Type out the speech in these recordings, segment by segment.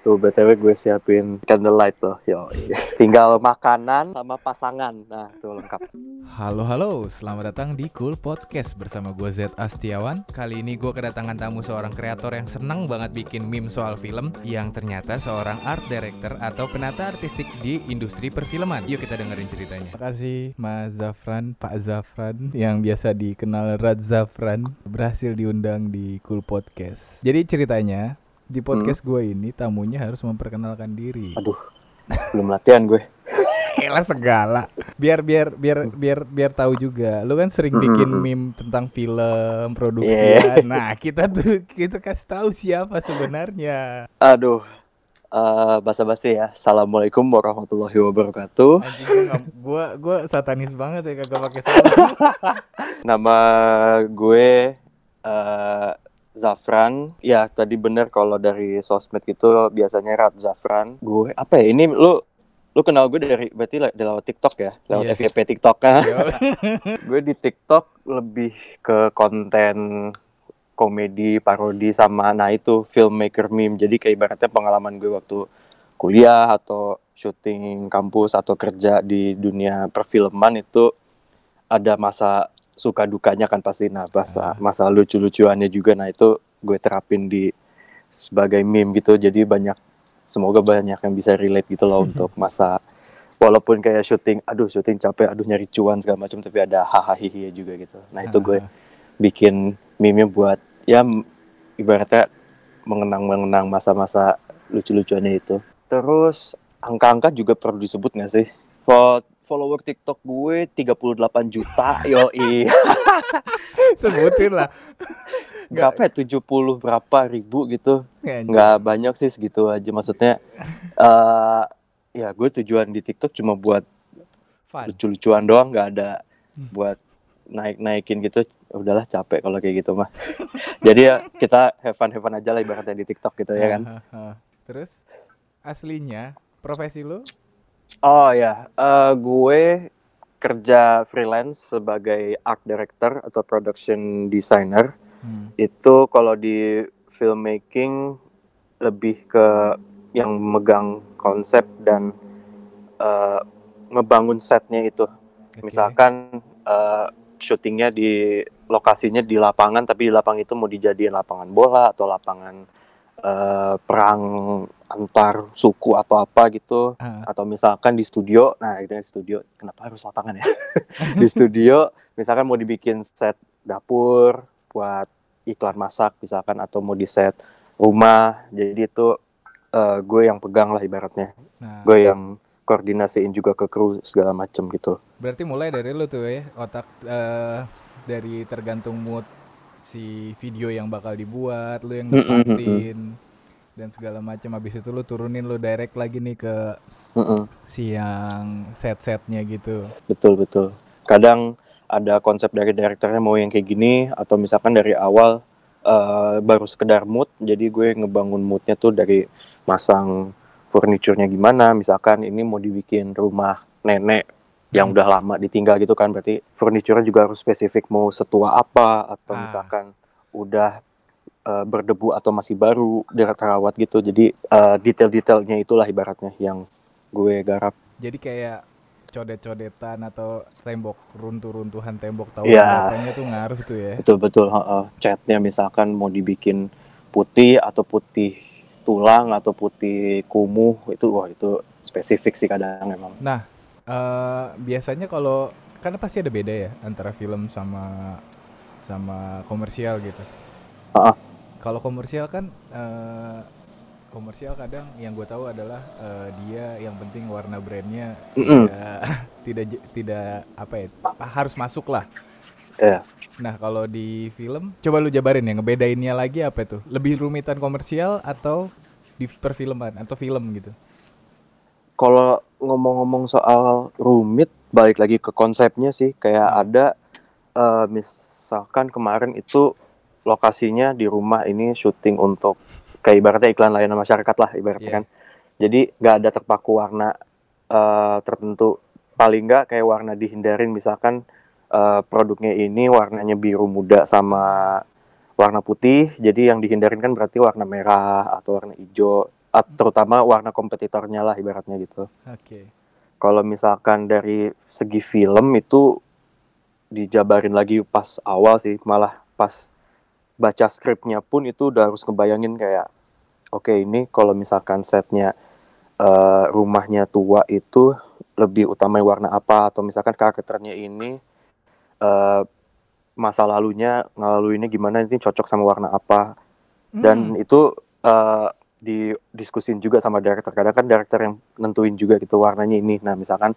Tuh BTW gue siapin candlelight tuh. Yo. Tinggal makanan sama pasangan. Nah, tuh lengkap. Halo halo, selamat datang di Cool Podcast bersama gue Z Astiawan. Kali ini gue kedatangan tamu seorang kreator yang senang banget bikin meme soal film yang ternyata seorang art director atau penata artistik di industri perfilman. Yuk kita dengerin ceritanya. Terima kasih Mas Zafran, Pak Zafran yang biasa dikenal Rad Zafran berhasil diundang di Cool Podcast. Jadi ceritanya di podcast gue ini tamunya harus memperkenalkan diri. Aduh, belum latihan gue. Elah segala. Biar biar biar biar biar tahu juga. Lu kan sering bikin Mm-mm. meme tentang film, produksian. Yeah. Nah, kita tuh kita kasih tahu siapa sebenarnya. Aduh. eh basa-basi ya. Assalamualaikum warahmatullahi wabarakatuh. Anjing gua, nggak- gua satanis banget ya kagak pakai salam. Nama gue eh Zafran. Ya, tadi bener kalau dari sosmed itu biasanya Rat Zafran. Gue apa ya? Ini lu lu kenal gue dari berarti le- lewat TikTok ya? Lewat Iya. FYP TikTok kan? Gue di TikTok lebih ke konten komedi, parodi sama nah itu filmmaker meme. Jadi kayak ibaratnya pengalaman gue waktu kuliah atau syuting kampus atau kerja di dunia perfilman itu ada masa suka dukanya kan pasti. Nah masa masa lucu-lucuannya juga nah itu gue terapin di sebagai meme gitu. Jadi banyak semoga banyak yang bisa relate gitu loh untuk masa walaupun kayak syuting aduh syuting capek aduh nyari cuan segala macam tapi ada hahaha juga gitu. Nah itu gue bikin meme buat ya ibaratnya mengenang-mengenang masa-masa lucu-lucuannya itu. Terus angka-angka juga perlu disebut nggak sih follower TikTok gue 38 juta yoi Sebutin lah. berapa ya 70 berapa ribu gitu Anjing. nggak banyak sih segitu aja maksudnya eh ya gue tujuan di TikTok cuma buat lucu-lucuan doang nggak ada buat naik-naikin gitu udahlah capek kalau kayak gitu mah jadi ya kita have fun have fun aja lah ibaratnya di TikTok gitu ya kan. Terus aslinya profesi lu? Oh ya eh, gue kerja freelance sebagai art director atau production designer Hmm. itu kalau di filmmaking lebih ke yang megang konsep dan eh, ngebangun setnya itu Oke. misalkan eh, syutingnya di lokasinya di lapangan tapi di lapangan itu mau dijadiin lapangan bola atau lapangan eh, perang antar suku atau apa gitu Ah. atau misalkan di studio nah itu di studio kenapa harus lapangan ya? Di studio misalkan mau dibikin set dapur buat iklan masak misalkan atau mau di set rumah jadi itu eh, gue yang pegang lah ibaratnya. Nah, gue yang koordinasiin juga ke kru segala macem gitu. Berarti mulai dari lu tuh ya otak eh, dari tergantung mood si video yang bakal dibuat, lu yang Mm, mm, mm, nempatin dan segala macam habis itu lu turunin lu direct lagi nih ke Mm-mm. si yang set-setnya gitu. betul betul kadang ada konsep dari direkturnya mau yang kayak gini atau misalkan dari awal eh, baru sekedar mood jadi gue ngebangun moodnya tuh dari masang furniturnya gimana misalkan ini mau dibikin rumah nenek yang udah lama ditinggal gitu kan berarti furniturnya juga harus spesifik mau setua apa atau Ah. misalkan udah eh, berdebu atau masih baru terawat gitu jadi eh, detail-detailnya itulah ibaratnya yang gue garap Jadi kayak codet-codetan atau tembok runtuh-runtuhan tembok tahu Iya. berapanya tuh ngaruh tuh ya. betul betul heeh. catnya misalkan mau dibikin putih atau putih tulang atau putih kumuh itu wah itu spesifik sih kadang memang Nah, eh biasanya kalau kan pasti ada beda ya antara film sama sama komersial gitu. Ah, ah. Kalau komersial kan eh komersial kadang yang gue tahu adalah eh, dia yang penting warna brandnya Mm-mm. tidak tidak tidak apa ya harus masuk lah. Iya. Nah kalau di film coba lu jabarin ya ngebedainnya lagi apa itu? Lebih rumitan komersial atau di perfilman atau film gitu? kalau ngomong-ngomong soal rumit balik lagi ke konsepnya sih kayak ada eh, misalkan kemarin itu lokasinya di rumah ini syuting untuk kayak ibaratnya iklan layanan masyarakat lah ibaratnya Iya. kan jadi nggak ada terpaku warna eh, tertentu paling nggak kayak warna dihindarin misalkan eh, produknya ini warnanya biru muda sama warna putih jadi yang dihindarin kan berarti warna merah atau warna hijau at- terutama warna kompetitornya lah ibaratnya gitu. Oke. Kalau misalkan dari segi film itu dijabarin lagi pas awal sih, malah pas baca skripnya pun itu udah harus ngebayangin kayak oke ini kalau misalkan setnya eh, rumahnya tua itu lebih utamanya warna apa? Atau misalkan karakternya ini eh, masa lalunya ngelaluinnya gimana? Ini cocok sama warna apa? Dan Hmm. itu eh, didiskusin juga sama director. Kadang kan director yang nentuin juga gitu warnanya ini. Nah misalkan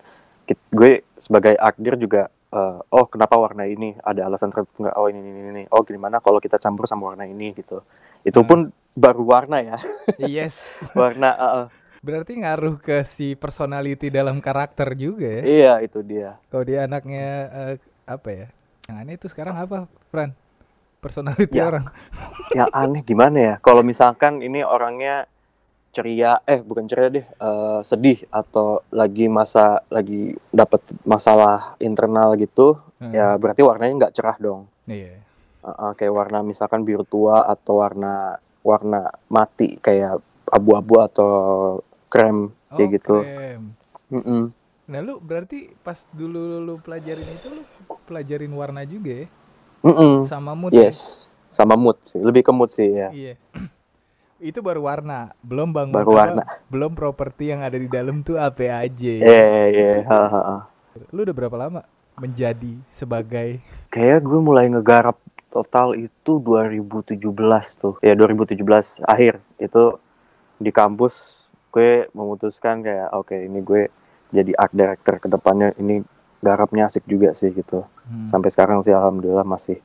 gue sebagai akdir juga eh, oh kenapa warna ini ada alasan tertentu nggak oh ini ini ini oh gimana kalau kita campur sama warna ini gitu itu Hmm. pun baru warna ya Yes. warna eh. Berarti ngaruh ke si personality dalam karakter juga ya. iya itu dia Kalau dia anaknya eh, apa ya? Yang aneh itu sekarang apa, Fran? Personality Ya. orang. yang aneh gimana ya kalau misalkan ini orangnya ceria eh bukan ceria deh eh, sedih atau lagi masa lagi dapat masalah internal gitu Hmm. ya berarti warnanya nggak cerah dong Iya. Uh, uh, kayak warna misalkan biru tua atau warna warna mati kayak abu-abu atau krem Oh, kayak gitu keren. Mm-mm. Nah, lu berarti pas dulu lu pelajarin itu lu pelajarin warna juga ya? Mm-mm. Sama mood. ya? yes sama mood sih lebih ke mood sih ya Iya. Itu baru warna, belum bangun Baru warna. belum properti yang ada di dalam tuh apa aja. eh eh, ha, ha, ha. Lu udah berapa lama menjadi sebagai kayak gue mulai ngegarap total itu 2017 tuh ya 2017 akhir itu di kampus gue memutuskan kayak oke ini gue jadi art director ke depannya ini garapnya asik juga sih gitu Hmm. sampai sekarang sih alhamdulillah masih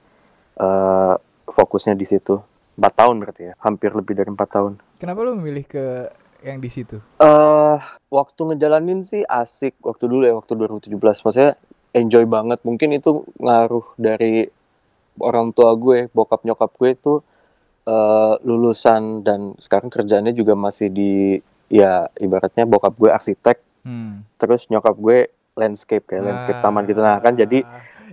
eh, fokusnya di situ empat tahun berarti ya hampir lebih dari empat tahun Kenapa lu memilih ke yang di situ? eh waktu ngejalanin sih asik waktu dulu ya waktu 2017 maksudnya enjoy banget mungkin itu ngaruh dari orang tua gue bokap nyokap gue itu eh, lulusan dan sekarang kerjaannya juga masih di ya ibaratnya bokap gue arsitek Hmm. terus nyokap gue landscape kayak landscape taman gitu nah kan jadi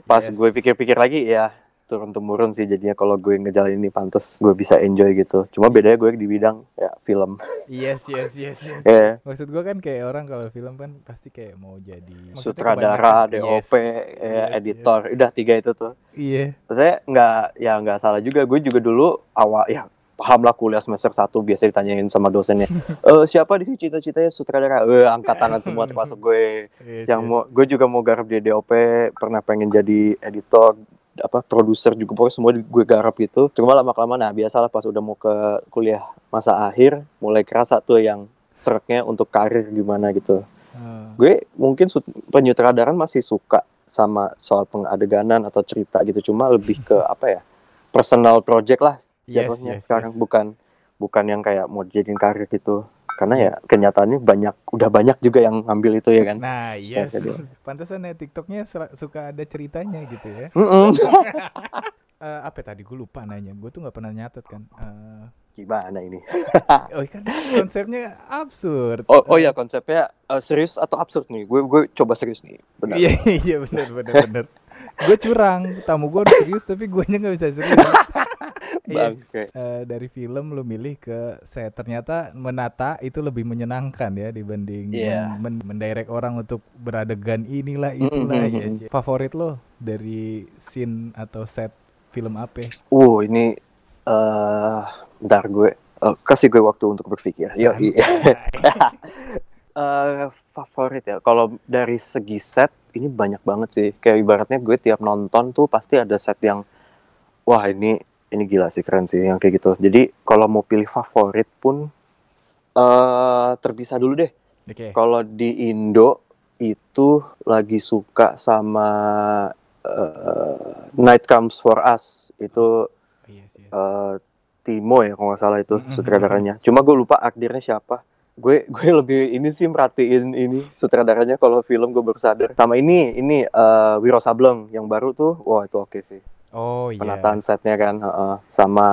pas Yes. gue pikir-pikir lagi ya turun temurun sih jadinya kalau gue ngejalanin ini pantas gue bisa enjoy gitu. Cuma bedanya gue di bidang ya film. Yes, yes, yes, yes. ya Maksud gua kan kayak orang kalau film kan pasti kayak mau jadi Maksudnya sutradara kebanyakan- DOP Yes. ya, Yes, editor. Udah tiga itu tuh. Iya. saya nggak ya nggak salah juga. Gue juga dulu awal ya paham lah kuliah semester 1 biasa ditanyain sama dosennya. Eh siapa di sini cita-citanya sutradara? Eh angkat tangan semua termasuk gue. Yes, yang yes. mau gue juga mau garap di DOP pernah pengen jadi editor apa produser juga pokoknya semua gue garap gitu. Cuma lama kelamaan nah biasalah pas udah mau ke kuliah masa akhir mulai kerasa tuh yang seretnya untuk karir gimana gitu. Oh. gue mungkin penyutradaran masih suka sama soal pengadeganan atau cerita gitu. Cuma lebih ke apa ya personal project lah Yes, jatuhnya yes, sekarang. yes. bukan bukan yang kayak mau jadiin karir gitu karena ya kenyataannya banyak udah banyak juga yang ngambil itu ya kan Nah, yes. Setelah Pantesan ya TikToknya suka ada ceritanya gitu ya. Mm-mm. Eh, apa ya tadi gue lupa nanya. Gue tuh nggak pernah nyatet kan. Eh, gimana ini oh kan konsepnya absurd. oh oh ya konsepnya eh, serius atau absurd nih gue gue coba serius nih benar Iya iya benar benar benar. gue curang, tamu gue harus serius tapi gue nya nggak bisa serius. Iya. bangke Eh, dari film lu milih ke saya ternyata menata itu lebih menyenangkan ya dibanding Iya. men- mendirect orang untuk beradegan inilah itulah Mm, mm, yes, yes. Favorit lo dari scene atau set film apa? Wow ini eh bentar gue eh, kasih gue waktu untuk berpikir. Yo, Eh, favorit ya. Kalau dari segi set ini banyak banget sih. Kayak ibaratnya gue tiap nonton tuh pasti ada set yang wah ini ini gila sih keren sih yang kayak gitu. Jadi kalau mau pilih favorit pun eh terpisah dulu deh. Oke. Kalau di Indo itu lagi suka sama eh, Night Comes for Us itu eh, Timo ya kalau nggak salah itu sutradaranya. Cuma gue lupa akdirnya siapa. Gue gue lebih ini sih merhatiin ini sutradaranya kalau film gue baru sadar. Sama ini ini eh, Wiro Sableng yang baru tuh, wah itu oke sih. Oh iya. Penataan setnya kan, heeh. sama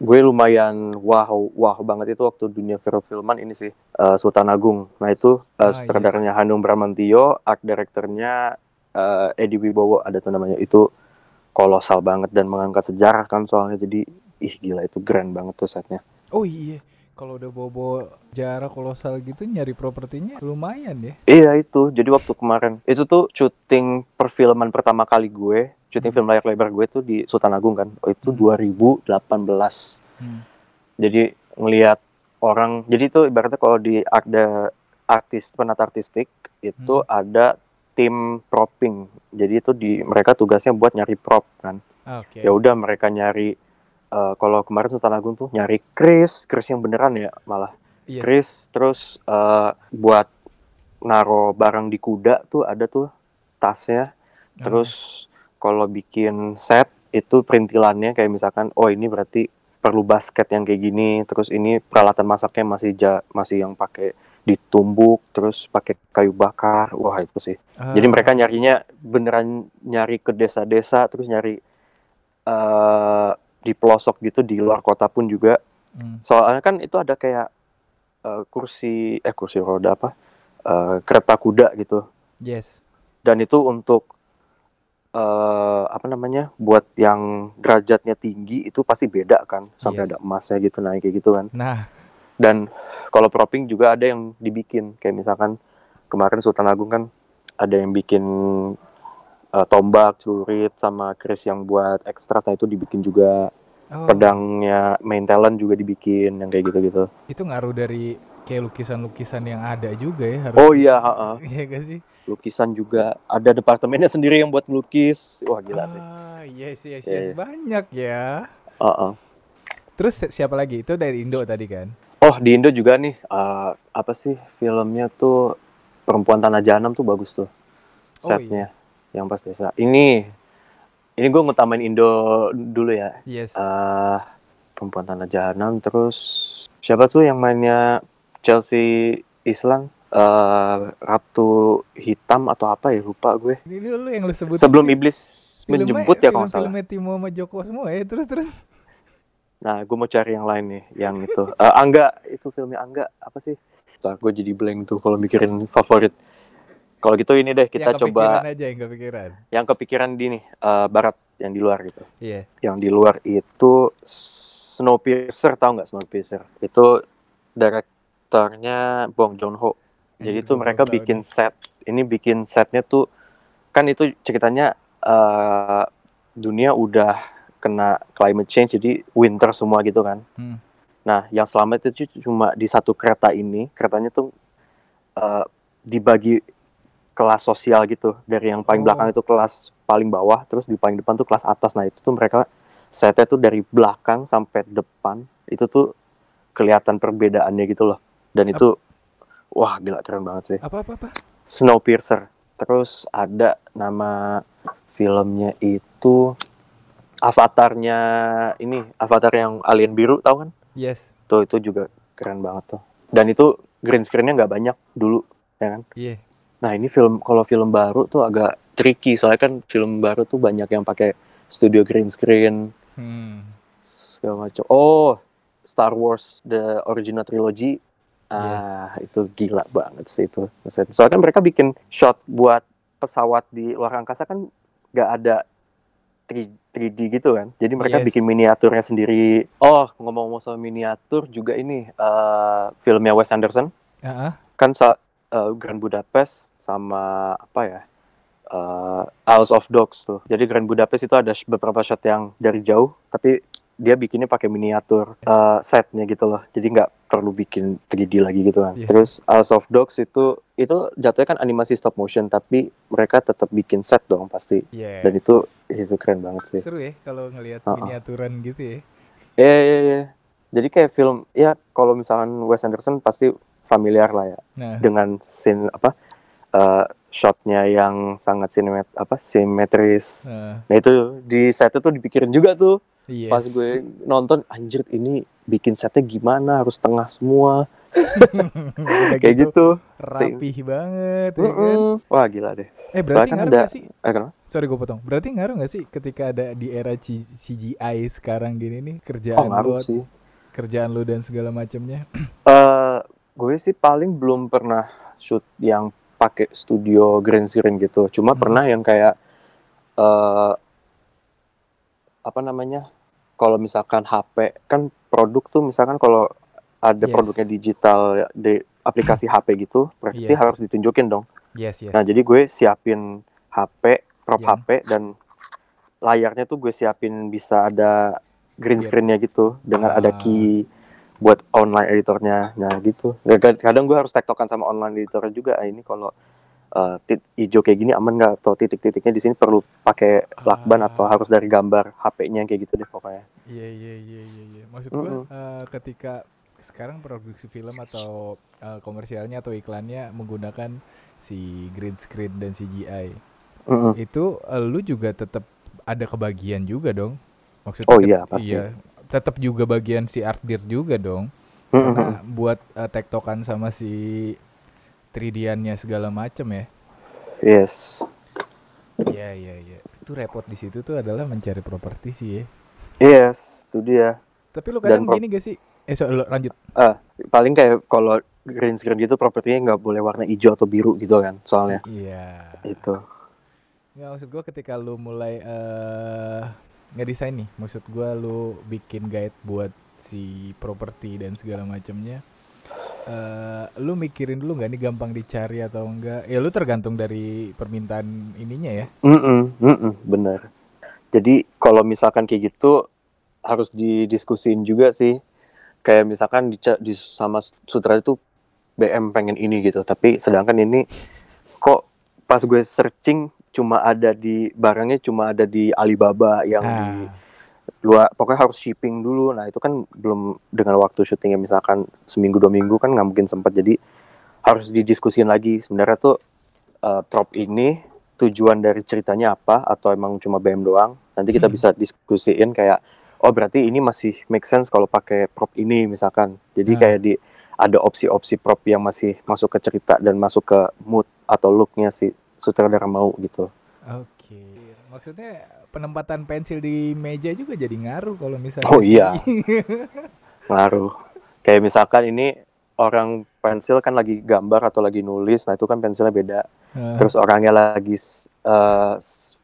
gue lumayan wow wow banget itu waktu dunia film filman ini sih eh, Sultan Agung. Nah itu Ah, iya. sutradaranya Hanung Bramantio, art directornya eh, Edi Wibowo ada tuh namanya itu kolosal banget dan mengangkat sejarah kan soalnya jadi ih gila itu keren banget tuh setnya. Oh iya. Kalau udah bawa jarak kolosal gitu nyari propertinya lumayan ya. Iya itu. Jadi waktu kemarin itu tuh syuting perfilman pertama kali gue, syuting Hmm. film layar lebar gue tuh di Sultan Agung kan. Oh, itu Hmm. 2018. Hmm. Jadi ngelihat orang. Jadi itu ibaratnya kalau di ada artis penata artistik itu Hmm. ada tim propping. Jadi itu di mereka tugasnya buat nyari prop kan. Oke. Ya udah mereka nyari eh, kalau kemarin Sultan Agung tuh nyari Chris, Chris yang beneran ya malah. Yes. Chris terus eh, buat naro barang di kuda tuh ada tuh tasnya. Ah, Terus kalau bikin set itu perintilannya kayak misalkan oh ini berarti perlu basket yang kayak gini, terus ini peralatan masaknya masih ja, masih yang pakai ditumbuk, terus pakai kayu bakar. Wah, itu sih. ah, Jadi mereka nyarinya beneran nyari ke desa-desa terus nyari eh di pelosok gitu di luar kota pun juga. hmm. Soalnya kan itu ada kayak eh, kursi eh kursi roda apa? eh, kereta kuda gitu Yes. dan itu untuk eh apa namanya buat yang derajatnya tinggi itu pasti beda kan sampai Yes. ada emasnya gitu naik kayak gitu kan Nah, dan kalau propping juga ada yang dibikin kayak misalkan kemarin Sultan Agung kan ada yang bikin eh, tombak celurit sama keris yang buat ekstra nah itu dibikin juga oh, pedangnya main talent juga dibikin yang kayak gitu-gitu itu ngaruh dari kayak lukisan-lukisan yang ada juga ya harus. oh iya ha-ha. Iya gak sih? lukisan juga ada departemennya sendiri yang buat melukis wah gila sih Ah, yes yes Iya, yes iya. banyak ya. Ha-ha. Terus si- siapa lagi? Itu dari Indo tadi kan? Oh di Indo juga nih eh, apa sih filmnya tuh Perempuan Tanah Jahanam tuh bagus tuh Oh, setnya yang pas desa. Ini ini gue ngutamain Indo dulu ya. Yes. eh Perempuan Tanah Jahanam terus siapa tuh yang mainnya Chelsea Islan eh Ratu Hitam atau apa ya lupa gue. Ini dulu yang lu sebut. Sebelum iblis menjemput ya kalau nggak salah. Filmnya Timo sama Joko semua ya. Terus terus. Nah, gue mau cari yang lain nih, yang itu. Eh, Angga, itu filmnya Angga apa sih? Nah, gue jadi blank tuh kalau mikirin favorit. Kalau gitu ini deh kita yang coba aja yang kepikiran. yang kepikiran di nih eh, barat yang di luar gitu. Iya. Yang di luar itu Snowpiercer tahu nggak Snowpiercer? Itu direktornya Bong Joon-ho. Jadi Anjir, tuh gua mereka bikin set. Ini bikin setnya tuh kan itu ceritanya eh dunia udah kena climate change jadi winter semua gitu kan. Hmm. Nah, yang selamat itu cuma di satu kereta ini, keretanya tuh eh, dibagi kelas sosial gitu. Dari yang paling Oh. belakang itu kelas paling bawah, terus di paling depan tuh kelas atas. Nah, itu tuh mereka setnya tuh dari belakang sampai depan, itu tuh kelihatan perbedaannya gitu loh. Dan itu, wah gila keren banget sih. Apa apa apa? Snowpiercer. Terus ada nama filmnya itu Avatarnya ini, Avatar yang alien biru, tahu kan? Yes. Tuh itu juga keren banget tuh. Dan itu green screen-nya nggak banyak dulu, ya kan? Iya. Nah ini film kalau film baru tuh agak tricky soalnya kan film baru tuh banyak yang pakai studio green screen Hmm. segala macam. Oh, Star Wars the original trilogy. Ah, itu gila banget sih itu. Soalnya kan mereka bikin shot buat pesawat di luar angkasa kan nggak ada 3, 3D gitu kan. Jadi mereka Yes. bikin miniaturnya sendiri. Oh, ngomong-ngomong soal miniatur juga ini eh, filmnya Wes Anderson Ah, ah. kan eh, Grand Budapest sama apa ya eh, House of Dogs tuh. Jadi Grand Budapest itu ada beberapa shot yang dari jauh, tapi dia bikinnya pakai miniatur eh, setnya gitu loh. Jadi nggak perlu bikin 3D lagi gitu kan. Iya. Terus House of Dogs itu itu jatuhnya kan animasi stop motion, tapi mereka tetap bikin set dong pasti. Yes. Dan itu itu keren banget sih. seru ya kalau ngelihat Ah, ah. miniaturan gitu ya. Iya iya iya. Jadi kayak film ya kalau misalkan Wes Anderson pasti familiar lah ya Nah, dengan scene apa eh, shotnya yang sangat sinemat apa simetris. nah, Nah itu di set itu dipikirin juga tuh yes. pas gue nonton anjir ini bikin setnya gimana harus tengah semua kayak gitu. rapih banget ya kan? Wah gila deh. Eh berarti Soalnya kan ngaruh ada- gak sih? Eh, kenapa? Sorry gue potong. Berarti ngaruh gak sih ketika ada di era C- CGI sekarang gini nih Oh kerjaan ngaruh lu, sih. kerjaan lu dan segala macamnya? Eh gue sih paling belum pernah shoot yang pakai studio green screen gitu. Cuma Hmm. pernah yang kayak eh apa namanya? Kalau misalkan HP kan produk tuh misalkan kalau ada Yes. produknya digital di aplikasi HP gitu, berarti Yes. harus ditunjukin dong. Yes, yes. Nah, jadi gue siapin HP, prop Iya. HP dan layarnya tuh gue siapin bisa ada green Biar- screen-nya gitu dengan ada Ah. key buat online editornya. Nah, gitu. Dan kad- Kadang gue harus tektokan sama online editor juga. Ah, ini kalau eh, tit hijau kayak gini aman nggak atau titik-titiknya di sini perlu pakai lakban atau Ah. harus dari gambar HP-nya kayak gitu deh pokoknya. Iya iya iya iya iya. Maksud gua Mm-mm. eh, ketika sekarang produksi film atau eh, komersialnya atau iklannya menggunakan si green screen dan CGI. Mm-mm. Itu eh, lu juga tetap ada kebagian juga dong. Maksudnya Oh iya, pasti. Iya, tetap juga bagian si art dir juga dong. Karena buat eh, tektokan sama si 3D-annya segala macem ya. Yes. Iya iya iya. Itu repot di situ tuh adalah mencari properti sih ya. Yes, itu dia. Tapi lu Dan kadang pro- gini gak sih? Eh so, lu lanjut. Ah, paling kayak kalau green screen gitu propertinya nggak boleh warna hijau atau biru gitu kan soalnya Iya. itu Nggak maksud gua ketika lu mulai eh ngedesain nih, maksud gua lu bikin guide buat si properti dan segala macamnya. eh lu mikirin dulu nggak nih gampang dicari atau enggak? Ya lu tergantung dari permintaan ininya ya. Mm-mm, mm-mm, bener jadi kalau misalkan kayak gitu harus didiskusin juga sih kayak misalkan di, di sama sutradara itu BM pengen ini gitu tapi sedangkan ini kok pas gue searching cuma ada di barangnya cuma ada di Alibaba yang di Ah, luar pokoknya harus shipping dulu. Nah itu kan belum dengan waktu syutingnya misalkan seminggu dua minggu kan nggak mungkin sempat jadi harus didiskusin lagi. Sebenarnya tuh eh, prop ini tujuan dari ceritanya apa? Atau emang cuma BM doang? Nanti kita Hmm. bisa diskusiin kayak oh berarti ini masih make sense kalau pakai prop ini misalkan. Jadi Hmm. kayak di ada opsi-opsi prop yang masih masuk ke cerita dan masuk ke mood atau looknya si sutradara mau gitu. Oke. Maksudnya penempatan pensil di meja juga jadi ngaruh kalau misalnya Oh, iya. ngaruh. Kayak misalkan ini orang pensil kan lagi gambar atau lagi nulis nah itu kan pensilnya beda. Eh, terus orangnya lagi uh,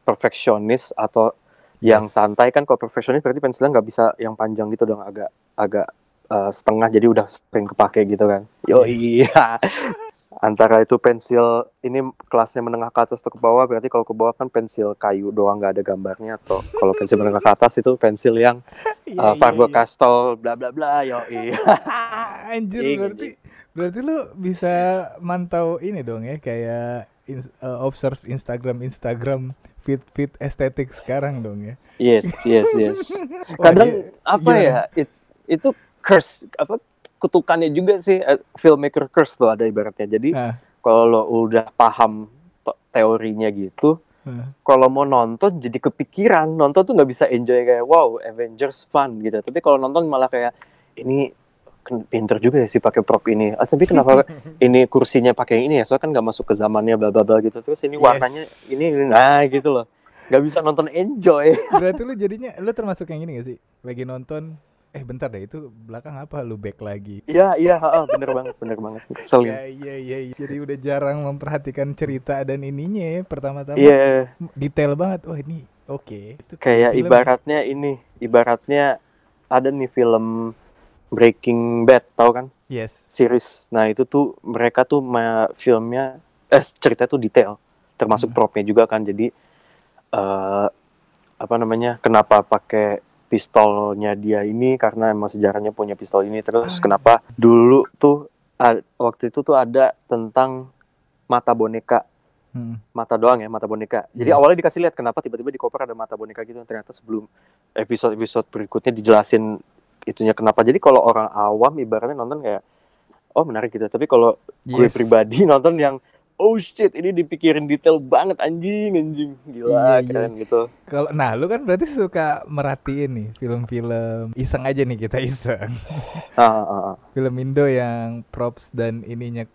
perfeksionis atau yang santai kan kalau perfeksionis berarti pensilnya nggak bisa yang panjang gitu dong agak agak uh, setengah jadi udah sering kepake gitu kan. Yo iya antara itu pensil ini kelasnya menengah ke atas atau ke bawah berarti kalau ke bawah kan pensil kayu doang nggak ada gambarnya atau kalau pensil menengah ke atas itu pensil yang iya, iya, uh, Faber iya. Castell bla bla bla yo iya Anjir berarti berarti lu bisa mantau ini dong ya kayak ins- eh, observe Instagram Instagram feed feed estetik sekarang dong ya. yes yes yes. Wah, kadang dia- apa ya it- itu curse apa kutukannya juga sih eh, filmmaker curse tuh ada ibaratnya. Jadi Nah, kalau lo udah paham teorinya gitu nah. kalau mau nonton jadi kepikiran. Nonton tuh nggak bisa enjoy kayak wow Avengers fun gitu. Tapi kalau nonton malah kayak ini pinter juga ya sih pakai prop ini. Ah, tapi kenapa ini kursinya pakai ini ya? Soalnya kan nggak masuk ke zamannya bla bla bla gitu. Terus ini Yes. warnanya ini nah gitu loh. Nggak bisa nonton enjoy. Berarti lu jadinya lu termasuk yang ini gak sih? Lagi nonton eh bentar deh itu belakang apa lu back lagi? iya iya bener banget bener banget keselin Ya, iya iya iya. Jadi udah jarang memperhatikan cerita dan ininya ya pertama-tama iya detail banget. Wah ini oke. Itu kayak film ya? ibaratnya ini ibaratnya ada nih film Breaking Bad tau kan Yes. series nah itu tuh mereka tuh ma- filmnya eh cerita tuh detail termasuk Hmm. propnya juga kan jadi eh apa namanya kenapa pakai pistolnya dia ini karena emang sejarahnya punya pistol ini terus Ah. kenapa dulu tuh waktu itu tuh ada tentang mata boneka Hmm. mata doang ya mata boneka. Jadi Yes. awalnya dikasih lihat kenapa tiba-tiba di koper ada mata boneka gitu. Ternyata sebelum episode-episode berikutnya dijelasin itunya kenapa. Jadi kalau orang awam ibaratnya nonton kayak oh menarik gitu. Tapi kalau gue Yes. pribadi nonton yang oh shit ini dipikirin detail banget anjing anjing Iya, gila iya. keren gitu. Kalau nah lu kan berarti suka merhatiin nih film-film iseng aja nih kita iseng. Ah, ah, ah. Film Indo yang props dan ininya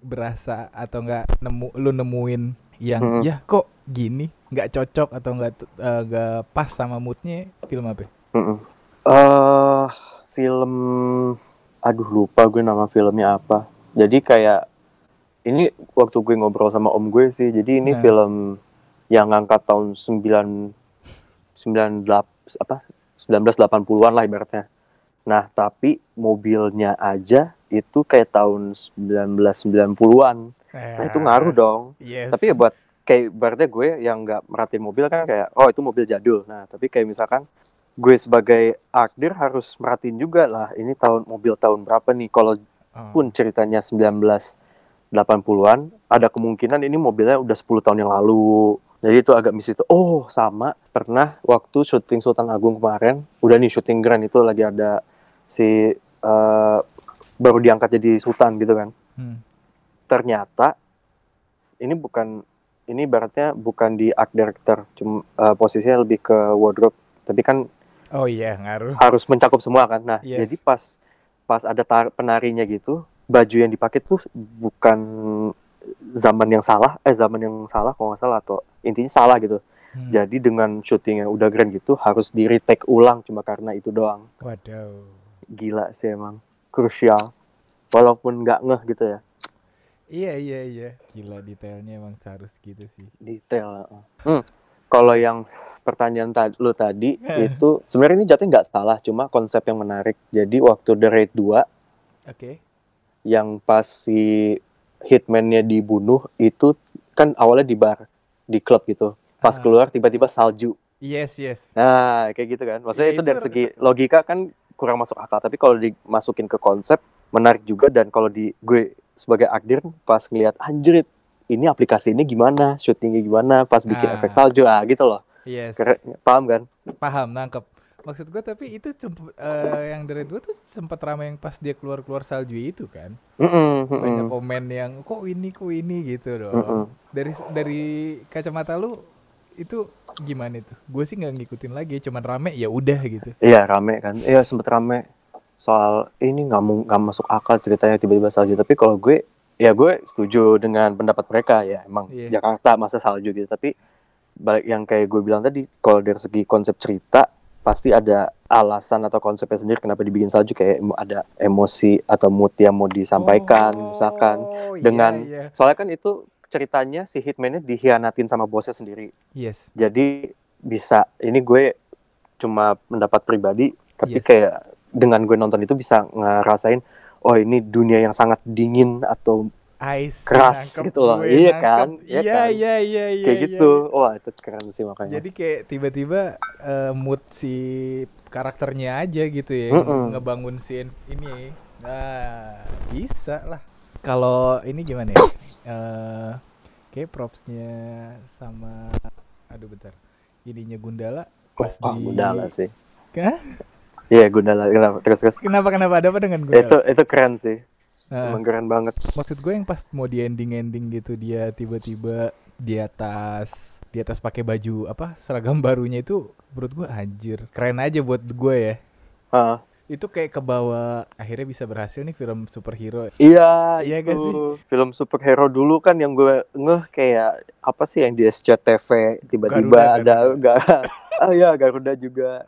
berasa atau enggak nemu lu nemuin yang Hmm. ya kok gini nggak cocok atau nggak t- eh, nggak pas sama moodnya film apa? Mm-mm. Eh, film aduh lupa gue nama filmnya apa. Jadi kayak ini waktu gue ngobrol sama om gue sih. Jadi ini Nah. film yang ngangkat tahun 9 98 apa 1980-an lah ibaratnya. Nah, tapi mobilnya aja itu kayak tahun 1990-an. Nah, itu ngaruh dong. Yes. Tapi ya buat kayak berarti gue yang nggak merhatiin mobil kan kayak oh itu mobil jadul. Nah, tapi kayak misalkan gue sebagai dealer harus merhatiin juga lah ini tahun mobil tahun berapa nih. Kalau Oh. pun ceritanya 1980-an, ada kemungkinan ini mobilnya udah 10 tahun yang lalu. Jadi itu agak miss itu. Oh, sama. Pernah waktu syuting Sultan Agung kemarin, udah nih syuting grand itu lagi ada si eh, baru diangkat jadi sultan gitu kan. Hmm. Ternyata ini bukan ini ibaratnya bukan di art director, cuma eh, posisinya lebih ke wardrobe. Tapi kan Oh iya, ngaruh. harus mencakup semua kan. Nah, Yes. jadi pas pas ada tar- penarinya gitu, baju yang dipakai tuh bukan zaman yang salah, eh zaman yang salah kalau nggak salah atau intinya salah gitu. Hmm. Jadi dengan syuting yang udah grand gitu harus di retake ulang cuma karena itu doang. Waduh. Gila sih emang, krusial. Walaupun nggak ngeh gitu ya, Iya iya iya. Gila detailnya emang harus gitu sih. detail. Hmm, kalau yang pertanyaan ta- lu tadi itu sebenarnya ini jatuhnya nggak salah, cuma konsep yang menarik. Jadi waktu The Raid 2 Oke. Yang pas si hitman-nya dibunuh itu kan awalnya di bar, di klub gitu. Pas Ah. keluar tiba-tiba salju. Yes yes. Nah, kayak gitu kan. Maksudnya Ya, itu itu dari segi logika kan kurang masuk akal, tapi kalau dimasukin ke konsep menarik juga dan kalau di gue sebagai akdir pas ngeliat anjrit ini aplikasi ini gimana, syutingnya gimana, pas bikin Ah. efek salju, ah gitu loh. Yes. Keren, paham kan? Paham, nangkep. Maksud gue tapi itu cemp- eh, yang dari dua tuh sempat ramai yang pas dia keluar-keluar salju itu kan. Mm-mm, Banyak komen yang kok ini kok ini gitu mm-mm. dong. Dari dari kacamata lu itu gimana itu? Gue sih nggak ngikutin lagi, cuman rame ya udah gitu. Iya rame kan, iya sempet rame soal ini nggak mau nggak masuk akal ceritanya tiba-tiba salju. Tapi kalau gue, ya gue setuju dengan pendapat mereka ya emang Iya. Jakarta masa salju gitu. Tapi balik yang kayak gue bilang tadi, kalau dari segi konsep cerita pasti ada alasan atau konsepnya sendiri kenapa dibikin salju kayak ada emosi atau mood yang mau disampaikan misalkan. Oh, iya, dengan- iya. Soalnya kan itu ceritanya si hitman-nya dihianatin sama bosnya sendiri. Yes. Jadi bisa ini gue cuma pendapat pribadi tapi Yes. kayak dengan gue nonton itu bisa ngerasain oh ini dunia yang sangat dingin atau I see, Keras nangkep gitu loh. gue, Iya nangkep. kan? Iya Iya kan? iya iya iya. kayak iya. gitu wah itu keren sih makanya Jadi kayak tiba-tiba eh, mood si karakternya aja gitu ya yang Mm-mm. ngebangun scene ini. Nah, bisa lah. Kalau ini gimana ya? Eh kayak propsnya sama aduh bentar. Ininya Gundala pas oh di Gundala sih Hah? iya Gundala kenapa terus terus Kenapa kenapa ada apa dengan Gundala? itu itu keren sih Nah, emang keren banget. Maksud gue yang pas mau di ending-ending gitu dia tiba-tiba di atas di atas pakai baju apa seragam barunya itu menurut gue anjir keren aja buat gue ya. Ah, itu kayak ke bawah akhirnya bisa berhasil nih film superhero. Iya Iya gak sih? film superhero dulu kan yang gue ngeh kayak apa sih yang di SCTV tiba-tiba ada enggak ah ya Garuda juga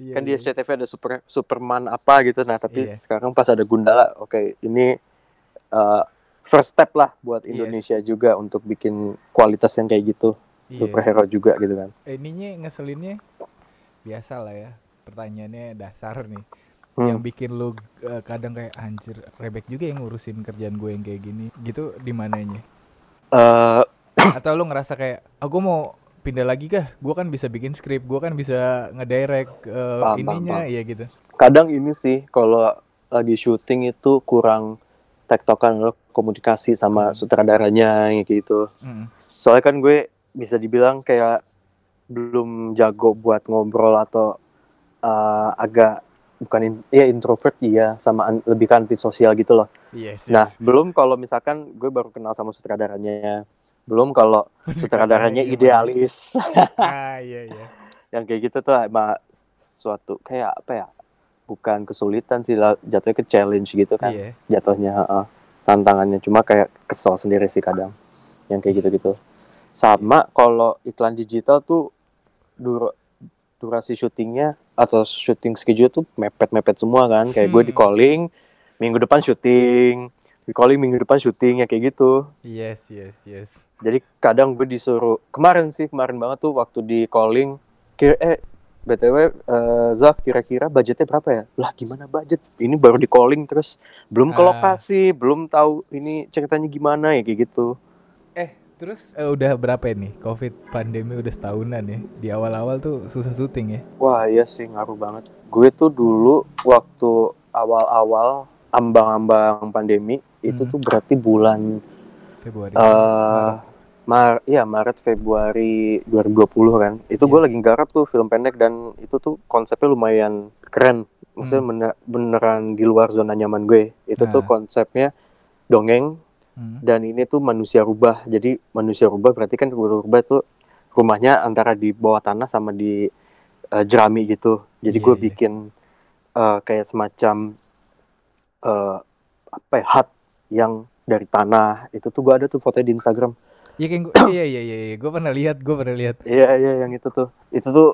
iya, kan di iya. SCTV ada super Superman apa gitu nah tapi Iya. sekarang pas ada Gundala oke ini uh, first step lah buat Yes. Indonesia juga untuk bikin kualitas yang kayak gitu Iya. superhero juga gitu kan Eh, ininya ngeselinnya biasa lah ya pertanyaannya dasar nih Hmm. yang bikin lu eh, kadang kayak anjir rebek juga yang ngurusin kerjaan gue yang kayak gini gitu di mananya Eh, atau lu ngerasa kayak aku mau pindah lagi kah? Gue kan bisa bikin skrip gue kan bisa ngedirect eh, Paham, ininya paham, ya gitu. Kadang ini sih kalau lagi syuting itu kurang tektokan loh komunikasi sama Hmm. sutradaranya kayak gitu. Mm. soalnya kan gue bisa dibilang kayak belum jago buat ngobrol atau uh, agak bukan in, ya introvert iya sama an- lebih ke antisosial gitu loh. Yes, Nah, belum kalau misalkan gue baru kenal sama sutradaranya, belum kalau sutradaranya idealis, ah iya iya yang kayak gitu tuh emang suatu kayak apa ya? Bukan kesulitan sih, lah, jatuhnya ke challenge gitu kan, iya jatuhnya heeh, tantangannya. Cuma kayak kesel sendiri sih kadang, yang kayak gitu-gitu. Sama kalau iklan digital tuh dur durasi syutingnya atau syuting schedule tuh mepet-mepet semua kan, kayak gue di Hmm. calling minggu depan syuting, di calling minggu depan syuting ya kayak gitu. yes yes yes Jadi kadang gue disuruh kemarin sih kemarin banget tuh waktu di calling kira eh btw eh, Zaf kira-kira budgetnya berapa ya lah gimana budget ini baru di calling terus belum ke Ah. lokasi belum tahu ini ceritanya gimana ya kayak gitu Eh, terus eh, udah berapa ini? Covid pandemi udah setahunan ya. Di awal-awal tuh susah syuting ya. Wah iya sih ngaruh banget. Gue tuh dulu waktu awal-awal ambang-ambang pandemi itu Hmm. tuh berarti bulan Februari. eh Mar iya Maret Februari 2020 kan. Itu gue Yes. lagi garap tuh film pendek dan itu tuh konsepnya lumayan keren. Maksudnya Hmm. bener- beneran di luar zona nyaman gue. Itu tuh Nah. konsepnya dongeng Hmm. dan ini tuh manusia rubah. Jadi manusia rubah berarti kan rubah itu rumahnya antara di bawah tanah sama di eh, jerami gitu. Jadi Iya, gue iya. bikin eh, kayak semacam eh, apa ya hut yang dari tanah. Itu tuh gue ada tuh fotonya di Instagram. Iya kayak gua, iya iya iya, iya. gue pernah lihat, gue pernah lihat. Iya iya yang itu tuh. Itu tuh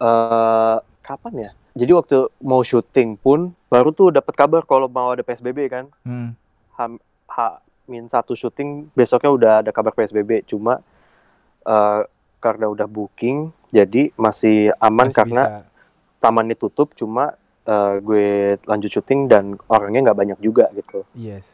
eh kapan ya? Jadi waktu mau syuting pun baru tuh dapat kabar kalau mau ada PSBB kan. Hmm. H, H min satu syuting besoknya udah ada kabar PSBB cuma eh, karena udah booking jadi masih aman Masih karena bisa. tamannya tutup cuma eh, gue lanjut syuting dan orangnya nggak banyak juga gitu Yes.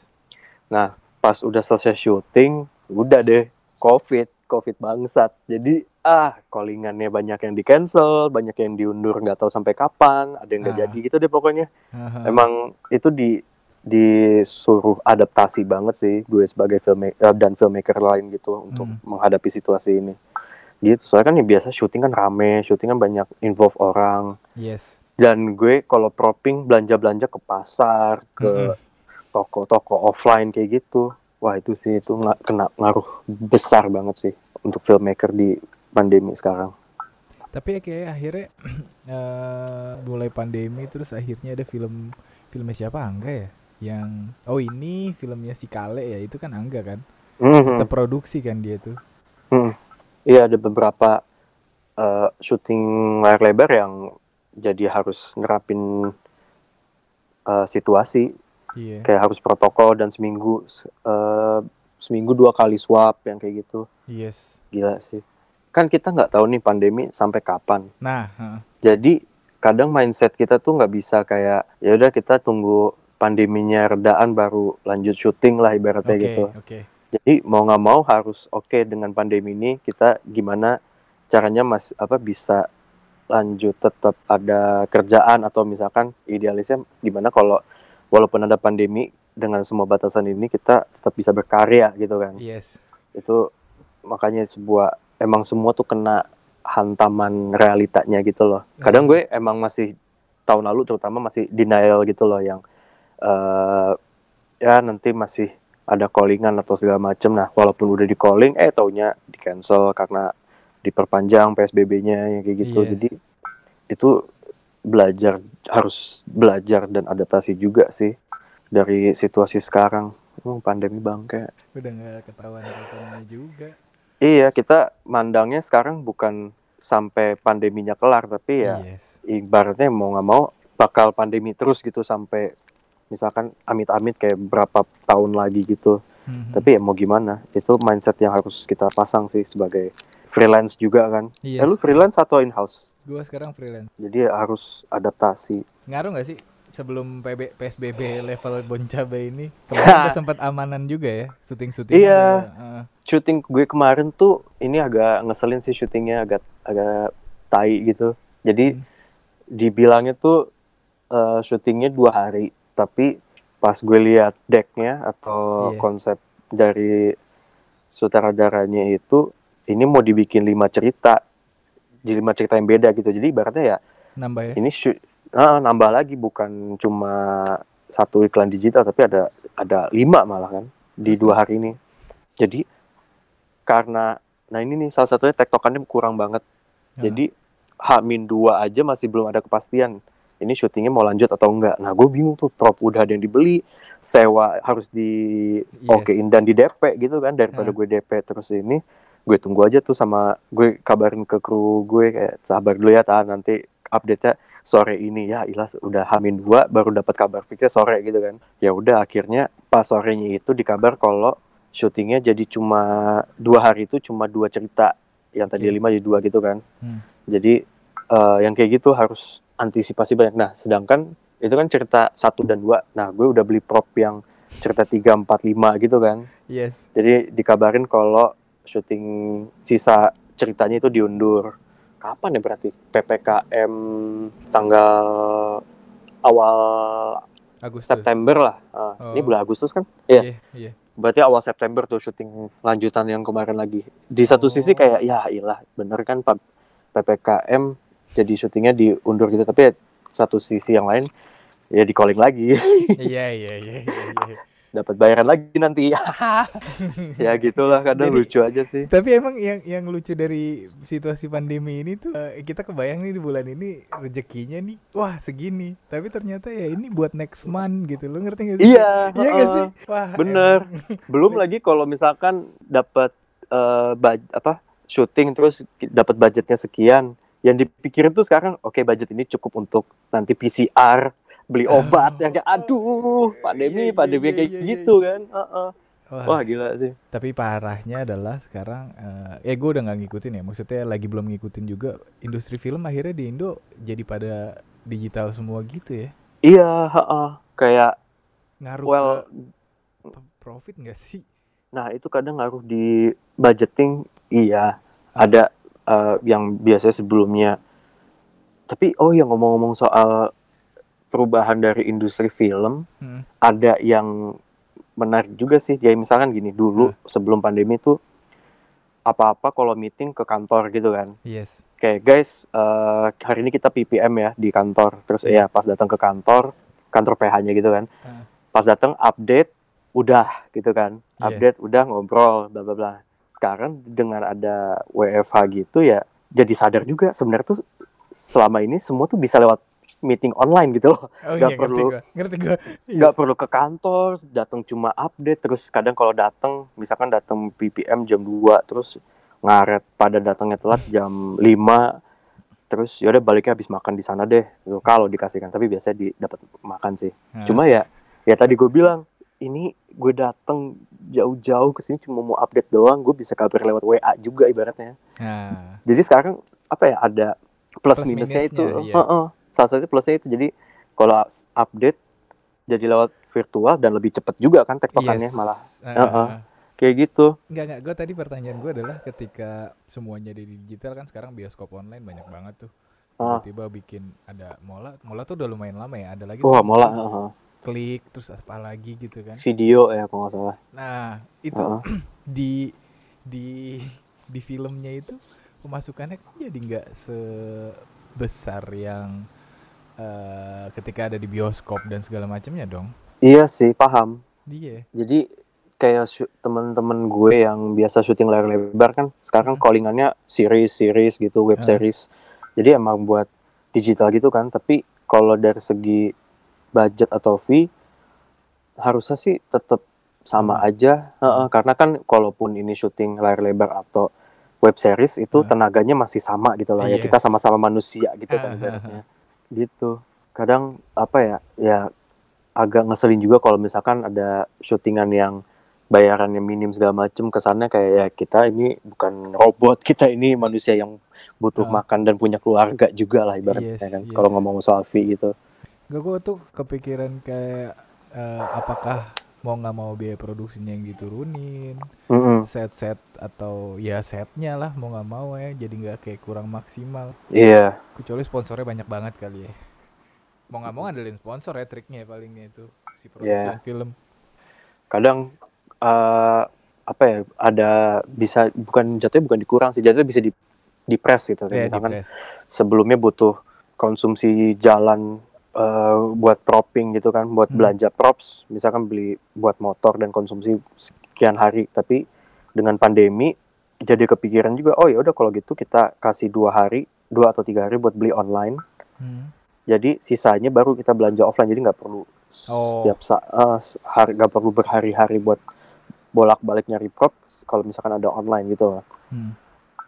pas udah selesai syuting udah deh covid covid bangsat jadi ah callingannya banyak yang di cancel banyak yang diundur nggak tahu sampai kapan ada yang nggak Ah. jadi gitu deh pokoknya Haha. emang itu di disuruh adaptasi banget sih gue sebagai filmmaker dan filmmaker lain gitu untuk Hmm. menghadapi situasi ini gitu soalnya kan ya biasa syuting kan rame syuting kan banyak involve orang Yes. dan gue kalau propping belanja belanja ke pasar ke Mm-mm. toko-toko offline kayak gitu wah itu sih itu kena ngaruh besar banget sih untuk filmmaker di pandemi sekarang Tapi ya kayak akhirnya eh, mulai pandemi terus akhirnya ada film filmnya siapa Angga ya? Yang oh ini filmnya si Kale ya itu kan Angga kan? Mhm. Tetap produksi kan dia tuh. Hmm. Iya ada beberapa eh, syuting layar lebar yang jadi harus nerapin eh, situasi Iya. kayak harus protokol dan seminggu eh, seminggu dua kali swab yang kayak gitu Yes. gila sih kan kita nggak tahu nih pandemi sampai kapan Nah, heeh. jadi kadang mindset kita tuh nggak bisa kayak ya udah kita tunggu pandeminya redaan baru lanjut syuting lah ibaratnya oke gitu oke. jadi mau nggak mau harus oke dengan pandemi ini kita gimana caranya mas apa bisa lanjut tetap ada kerjaan atau misalkan idealisnya gimana kalau walaupun ada pandemi dengan semua batasan ini kita tetap bisa berkarya gitu kan. Yes. itu makanya sebuah emang semua tuh kena hantaman realitanya gitu loh. Kadang gue emang masih tahun lalu terutama masih denial gitu loh yang eh ya nanti masih ada callingan atau segala macem. Nah walaupun udah di calling eh taunya di cancel karena diperpanjang PSBB-nya yang kayak gitu. Yes. jadi itu belajar harus belajar dan adaptasi juga sih dari situasi sekarang Hmm, pandemi bangke Udah nggak ketahuan kapannya juga. Iya, kita mandangnya sekarang bukan sampai pandeminya kelar, tapi ya Yes. ibaratnya mau nggak mau bakal pandemi terus gitu sampai misalkan amit-amit kayak berapa tahun lagi gitu. Mhm. Tapi ya mau gimana? Itu mindset yang harus kita pasang sih sebagai freelance juga kan. Yes. Eh, lu freelance atau in-house? Gua sekarang freelance. Jadi harus adaptasi. Ngaruh nggak sih sebelum PB, PSBB level Boncabe ini? Kemarin udah sempat amanan juga ya syuting-syuting. Iya. udah, eh, Shooting gue kemarin tuh ini agak ngeselin sih syutingnya agak agak tai gitu. Jadi Hmm. dibilangnya tuh eh, syutingnya dua hari, tapi pas gue lihat decknya atau Iya. konsep dari sutradaranya itu ini mau dibikin lima cerita di lima cerita yang beda gitu. Jadi ibaratnya ya nambah ya. ini ah, nambah lagi bukan cuma satu iklan digital tapi ada ada lima malah kan di dua hari ini jadi karena nah ini nih salah satunya tektokannya kurang banget Ya. jadi H-2 aja masih belum ada kepastian ini syutingnya mau lanjut atau enggak nah gue bingung tuh prop udah ada yang dibeli sewa harus di Yes. okein dan di DP gitu kan daripada Ah. gue DP terus ini gue tunggu aja tuh sama gue kabarin ke kru gue kayak sabar dulu ya tahan nanti update-nya sore ini ya ilah udah hamin dua baru dapat kabar fixnya sore gitu kan ya udah akhirnya pas sorenya itu dikabar kalau syutingnya jadi cuma dua hari itu cuma dua cerita yang tadi lima jadi dua gitu kan Hmm. jadi eh, yang kayak gitu harus antisipasi banyak. Nah, sedangkan itu kan cerita satu dan dua. Nah, gue udah beli prop yang cerita tiga empat lima gitu kan. Yes. Jadi dikabarin kalau syuting sisa ceritanya itu diundur. Kapan ya berarti? PPKM tanggal awal Agustus. September lah. Ah, Ini Oh. bulan Agustus kan? Iya. Iya, iya. Berarti awal September tuh syuting lanjutan yang kemarin lagi. Di satu Oh. sisi kayak ya ilah bener kan Pak PPKM jadi syutingnya diundur gitu tapi ya, satu sisi yang lain ya di calling lagi Iya, iya, iya, iya, iya. Dapat bayaran lagi nanti ya gitulah kadang Jadi- lucu aja sih Tapi emang yang yang lucu dari situasi pandemi ini tuh eh, kita kebayang nih di bulan ini rezekinya nih wah segini. Tapi ternyata ya ini buat next month gitu. Lu ngerti gak sih? iya Iya gak heeh. sih? Wah, bener emang. belum lagi kalau misalkan dapat baj- apa syuting terus dapat budgetnya sekian yang dipikirin tuh sekarang oke budget ini cukup untuk nanti PCR beli obat yang kayak aduh pandemi Iya, iya, pandemi iya, kayak iya, iya. gitu kan Heeh. Wah, wah gila sih tapi parahnya adalah sekarang eh ya gue udah nggak ngikutin ya. Maksudnya lagi belum ngikutin juga industri film akhirnya di Indo jadi pada digital semua gitu ya. iya heeh. kayak Ngaruh well ke profit nggak sih? nah itu kadang ngaruh di budgeting iya Ah. ada eh, yang biasanya sebelumnya tapi oh ya ngomong-ngomong soal perubahan dari industri film Hmm. ada yang menarik juga sih ya misalkan gini dulu sebelum pandemi tuh apa-apa kalau meeting ke kantor gitu kan Yes. kayak guys eh, hari ini kita PPM ya di kantor terus ya pas datang ke kantor kantor PH-nya gitu kan Ah. pas datang update udah gitu kan Iya. update udah ngobrol bla bla bla sekarang dengan ada WFH gitu ya jadi sadar juga sebenarnya tuh selama ini semua tuh bisa lewat meeting online gitu loh Oh Nggak iya perlu. ngerti gua. Ngerti gua. Iya. nggak perlu ke kantor datang cuma update terus kadang kalau datang misalkan datang PPM jam 2 terus ngaret pada datangnya telat jam 5 terus yaudah baliknya habis makan di sana deh Gitu, kalau dikasihkan tapi biasanya di dapat makan sih Nah. cuma ya ya tadi gue bilang ini gue datang jauh-jauh ke sini cuma mau update doang gue bisa kabar lewat WA juga ibaratnya Nah, jadi sekarang apa ya ada plus, Plus minusnya itu minusnya, iya. Heeh. Salah satu plusnya itu jadi kalau update jadi lewat virtual dan lebih cepat juga kan tektokannya yes. malah Ah, Heeh. ah. kayak gitu Enggak enggak, gue tadi pertanyaan gue adalah ketika semuanya di digital kan sekarang bioskop online banyak banget tuh. Ah. Tiba-tiba bikin ada mola, mola tuh udah lumayan lama ya. Ada lagi wah tuh malah heeh. klik terus apa lagi gitu kan. video ya kalau nggak salah Nah, itu Heeh. di di di filmnya itu pemasukannya kan jadi nggak sebesar yang eh, ketika ada di bioskop dan segala macamnya dong. iya sih paham Iya. jadi kayak teman-teman gue yang biasa syuting layar lebar kan sekarang Hmm. callingannya series series gitu web Ah. series jadi emang buat digital gitu kan tapi kalau dari segi budget atau fee harusnya sih tetap sama Sama. aja Heeh, karena kan kalaupun ini syuting layar lebar atau web series itu Ah. tenaganya masih sama gitu loh ya kita Yes. sama-sama manusia gitu kan ibaratnya gitu kadang apa ya ya agak ngeselin juga kalau misalkan ada syutingan yang bayarannya minim segala macem kesannya kayak ya kita ini bukan robot kita ini manusia yang butuh Ah. makan dan punya keluarga juga lah ibaratnya Yes, kan yes. kalau ngomong soal fee gitu Gak gue tuh kepikiran kayak eh, apakah mau nggak mau biaya produksinya yang diturunin, Mm-mm. set-set atau ya setnya lah mau nggak mau ya jadi nggak kayak kurang maksimal. iya Kecuali sponsornya banyak banget kali ya. Mau nggak mau ngandelin sponsor ya triknya palingnya itu si produksi Yeah. film. kadang eh, apa ya ada bisa bukan jatuhnya bukan dikurang sih jatuhnya bisa di di press gitu di misalkan press. sebelumnya butuh konsumsi jalan eh, buat propping gitu kan, buat Hmm. belanja props, misalkan beli buat motor dan konsumsi sekian hari, tapi dengan pandemi jadi kepikiran juga, oh ya udah kalau gitu kita kasih dua hari, dua atau tiga hari buat beli online, Hmm. jadi sisanya baru kita belanja offline, jadi nggak perlu Oh. setiap saat hari nggak perlu berhari-hari buat bolak-balik nyari props kalau misalkan ada online gitu. Hmm.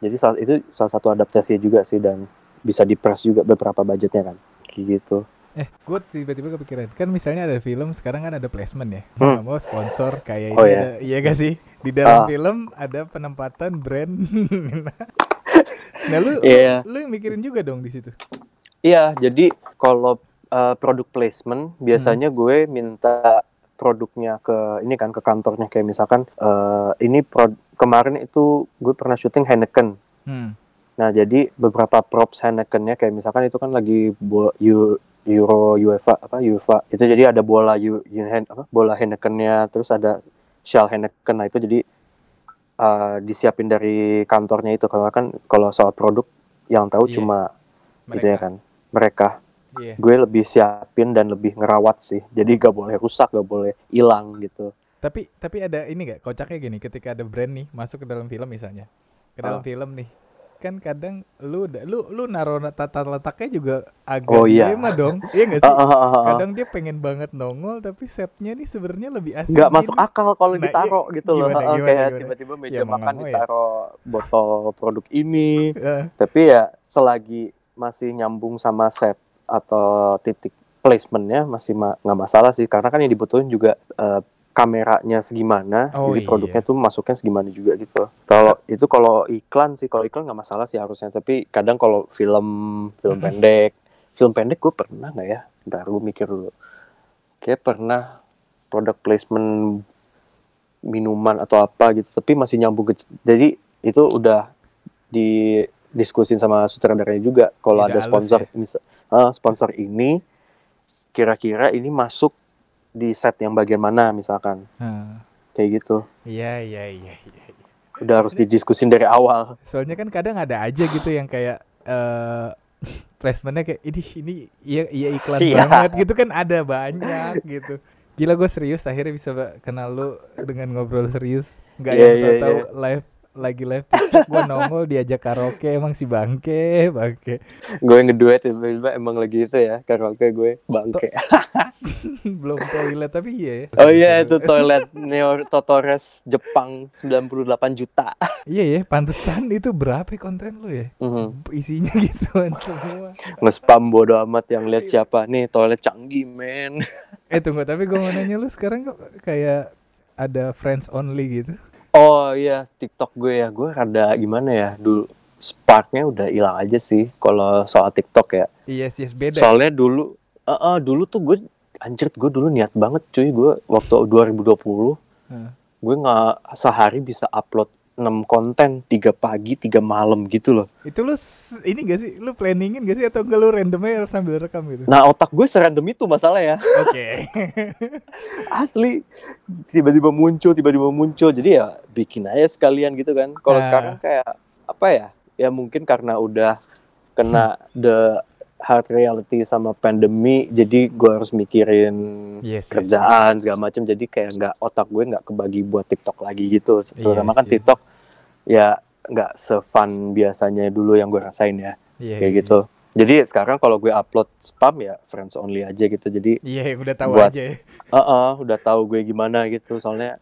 Jadi saat itu salah satu adaptasi juga sih dan bisa di press juga beberapa budgetnya kan, kayak gitu. Eh, gue tiba-tiba kepikiran kan misalnya ada film sekarang kan ada placement ya, mau Hmm. mau sponsor kayak Oh, ini ya. ada, iya gak sih di dalam Ah. film ada penempatan brand Nah lu, Iya. lu, lu yang mikirin juga dong di situ. Iya, jadi kalau uh, produk placement biasanya gue minta produknya ke ini kan ke kantornya kayak misalkan uh, ini prod- kemarin itu gue pernah syuting Heineken. Hmm. Nah, jadi beberapa props Heineken-nya kayak misalkan itu kan lagi bo- Eu- Euro UEFA apa UEFA. Itu jadi ada bola Eu- Hen- apa bola Heineken-nya terus ada shell Heineken. Nah, itu jadi uh, disiapin dari kantornya itu karena kan kalau soal produk yang tahu Iya. cuma gitu ya Mereka. kan mereka Iya. gue lebih siapin dan lebih ngerawat sih jadi gak boleh rusak gak boleh hilang gitu Tapi tapi ada ini gak kocaknya gini ketika ada brand nih masuk ke dalam film misalnya. Ke dalam Ah. film nih. Kan kadang lu lu lu naruh tata letaknya juga agak Oh, iya. dilema dong. Iya gak sih? Ah, ah, ah, ah. Kadang dia pengen banget nongol tapi setnya nih sebenarnya lebih asik. nggak gini. masuk akal kalau Nah, ditaro iya. gitu loh Gimana, Ah, gimana, kayak tiba-tiba meja Ya, mau makan mau ya. ditaro botol produk ini Eh, tapi ya selagi masih nyambung sama set atau titik placementnya masih ma- nggak masalah sih karena kan yang dibutuhin juga eh, kameranya segimana Oh, jadi iya. produknya tuh masuknya segimana juga gitu kalau itu kalau iklan sih kalau iklan nggak masalah sih harusnya tapi kadang kalau film film pendek film pendek gue pernah nggak ya ntar gue mikir dulu kayak pernah product placement minuman atau apa gitu tapi masih nyambung ke jadi itu udah didiskusin sama sutradaranya juga kalau ada sponsor ya? misal ah, sponsor ini kira-kira ini masuk di set yang bagian mana misalkan nah, kayak gitu Iya iya iya iya. udah harus didiskusin dari awal Soalnya kan kadang ada aja gitu yang kayak eh placementnya kayak ini ini iya iya iklan Iya. banget gitu kan ada banyak gitu. Gila gue serius akhirnya bisa kenal lu dengan ngobrol serius. Nggak Iya, yang iya, tahu iya. live lagi live TikTok gue nongol diajak karaoke emang si bangke bangke. Gue ngeduet tiba-tiba emang lagi itu ya karaoke gue bangke. Belum toilet tapi iya ya. Oh iya itu toilet Neo Totores Jepang 98 juta. Iya ya pantesan itu berapa ya konten lu ya? Mhm. isinya gituan semua. Nge-spam bodo amat yang lihat siapa. Nih toilet canggih men. Eh tunggu tapi gue mau nanya lu sekarang kok kayak ada friends only gitu oh iya TikTok gue ya. Gue rada gimana ya dulu sparknya udah hilang aja sih kalau soal TikTok ya. Yes yes beda soalnya dulu eh, eh, dulu tuh gue anjir gue dulu niat banget cuy. Gue waktu 2020 Hmm. gue nggak sehari bisa upload 6 konten tiga pagi tiga malam gitu loh. Itu lu ini gak sih? Lu planningin gak sih atau enggak lu randomnya sambil rekam gitu? Nah otak gue serandom itu masalah ya oke. Asli tiba-tiba muncul tiba-tiba muncul. Jadi ya bikin aja sekalian gitu kan. Kalau Nah. sekarang kayak apa ya? Ya mungkin karena udah kena the hard reality sama pandemi jadi gue harus mikirin yes, yes. kerjaan segala macam jadi kayak nggak otak gue nggak kebagi buat TikTok lagi gitu. Terutama kan sih. TikTok ya nggak sefun biasanya dulu yang gue rasain ya. Iya, kayak iya, gitu. jadi sekarang kalau gue upload spam ya friends only aja gitu. Jadi iya udah tahu Buat- aja ya. Heeh, udah tahu gue gimana gitu. Soalnya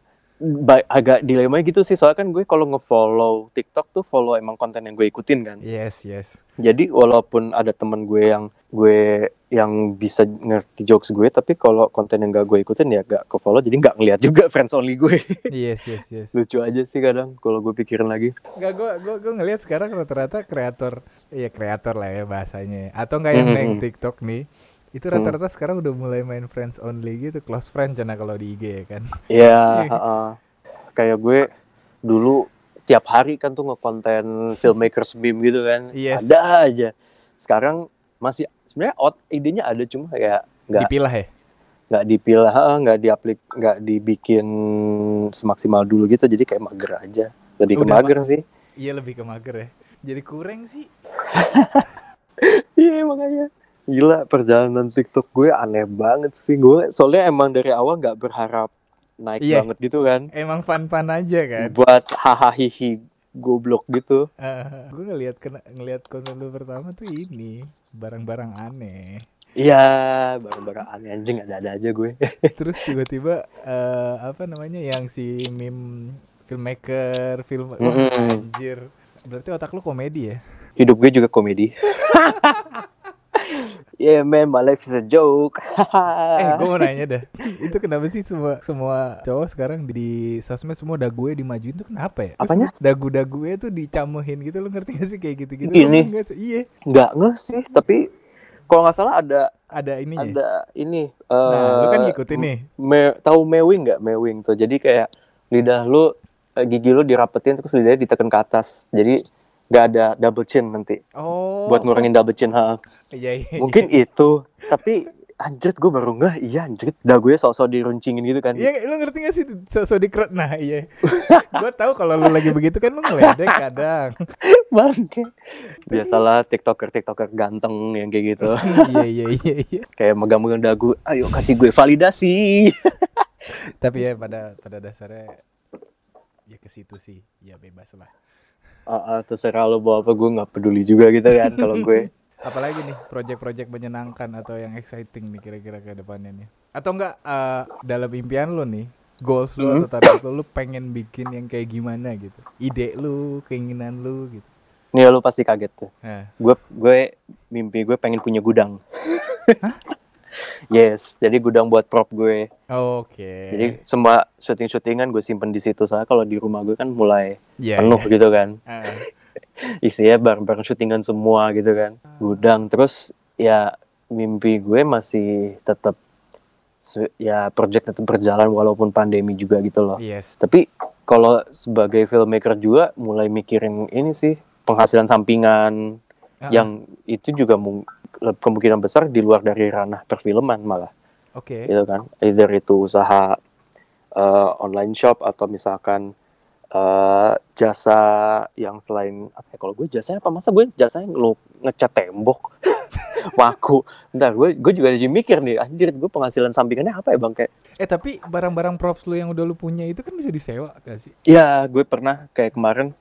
agak dilema gitu sih. Soalnya kan gue kalau nge-follow TikTok tuh follow emang konten yang gue ikutin kan. Yes yes. Jadi walaupun ada temen gue yang gue yang bisa ngerti jokes gue tapi kalau konten yang gak gue ikutin ya gak ke follow jadi nggak ngeliat juga friends only gue. Yes yes yes. Lucu aja sih kadang kalau gue pikirin lagi. Enggak, gue gue gue ngelihat sekarang rata-rata kreator, iya kreator lah ya bahasanya. Atau enggak yang Mhm. main TikTok nih, itu rata-rata sekarang udah mulai main friends only gitu, close friend cina kalau di IG ya kan. ya heeh. kayak gue dulu tiap hari kan tuh ngekonten filmmakers meme gitu kan Yes. ada aja sekarang masih sebenarnya out idenya ada cuma ya nggak Dipilah ya. nggak dipilih heeh, nggak diaplik nggak dibikin semaksimal dulu gitu jadi kayak mager aja lebih ke Udah, mager sih Iya lebih ke mager ya. Jadi kurang sih. iya makanya gila perjalanan TikTok gue aneh banget sih gue soalnya emang dari awal nggak berharap naik Iya. banget gitu kan Emang fun-fun aja kan. buat hahaha hihi goblok gitu gue ngelihat kena ngelihat konten lu pertama tuh ini barang-barang aneh. iya barang-barang aneh anjing ada-ada aja gue Terus tiba-tiba eh, apa namanya yang si meme filmmaker film Wah, Mm-mm. anjir. Berarti otak lu komedi ya? hidup gue juga komedi Yeah man, my life is a joke. eh, gue mau nanya dah. Itu kenapa sih semua semua cowok sekarang di sosmed semua dagunya dimajuin tuh kenapa ya? Terus Apanya? Dagu-dagunya tuh dicamehin gitu lo ngerti gak sih kayak gitu-gitu? Sih? Iya, Nggak nggak sih, tapi kalau nggak salah ada ada ininya. ada ini. Nah, lu kan eh, ngikutin nih. Me, tahu mewing nggak mewing tuh? Jadi kayak lidah lu eh, gigi lu dirapetin terus lidahnya ditekan ke atas. Jadi nggak ada double chin nanti. Oh. Buat ngurangin double chin. ha. Iya, iya. Mungkin itu. Tapi anjrit gue baru nggak. Iya anjrit. Dagunya sok-sok diruncingin gitu kan. Iya, lu ngerti gak sih so, dikret? Nah, iya. gue tahu kalau lu lagi begitu kan lu ngeledek kadang. Bangke. Biasalah tiktoker tiktoker ganteng yang kayak gitu. iya, iya, iya, iya. kayak megang-megang dagu. Ayo kasih gue validasi. Tapi ya pada pada dasarnya ya ke situ sih. Ya bebas lah. Ah, ah, terserah lo bawa apa gue nggak peduli juga gitu kan kalau gue. Apalagi nih project-project menyenangkan atau yang exciting nih kira-kira ke depannya nih. Atau enggak eh, dalam impian lu nih, goals lu atau target lu, lu pengen bikin yang kayak gimana gitu. Ide lu, keinginan lu gitu. Nih lo pasti kaget tuh. Nah, Gue gue mimpi gue pengen punya gudang. Yes, jadi gudang buat prop gue. oke. Jadi semua syuting-syutingan gue simpen di situ soalnya kalau di rumah gue kan mulai Iya, penuh iya. gitu kan. Ah, Isinya bareng-bareng syutingan semua gitu kan. Gudang terus ya mimpi gue masih tetap ya project tetap berjalan walaupun pandemi juga gitu loh. yes. Tapi kalau sebagai filmmaker juga mulai mikirin ini sih penghasilan sampingan Ah, yang itu juga mung- kemungkinan besar di luar dari ranah perfilman malah Oke. gitu kan. Either itu usaha eh, online shop atau misalkan eh, jasa yang selain apa ya kalau gue jasanya apa masa gue jasanya lu ngecat tembok waku bentar gue gue juga lagi mikir nih anjir gue penghasilan sampingannya apa ya bang kayak Eh tapi barang-barang props lu yang udah lu punya itu kan bisa disewa gak sih? Ya, gue pernah kayak kemarin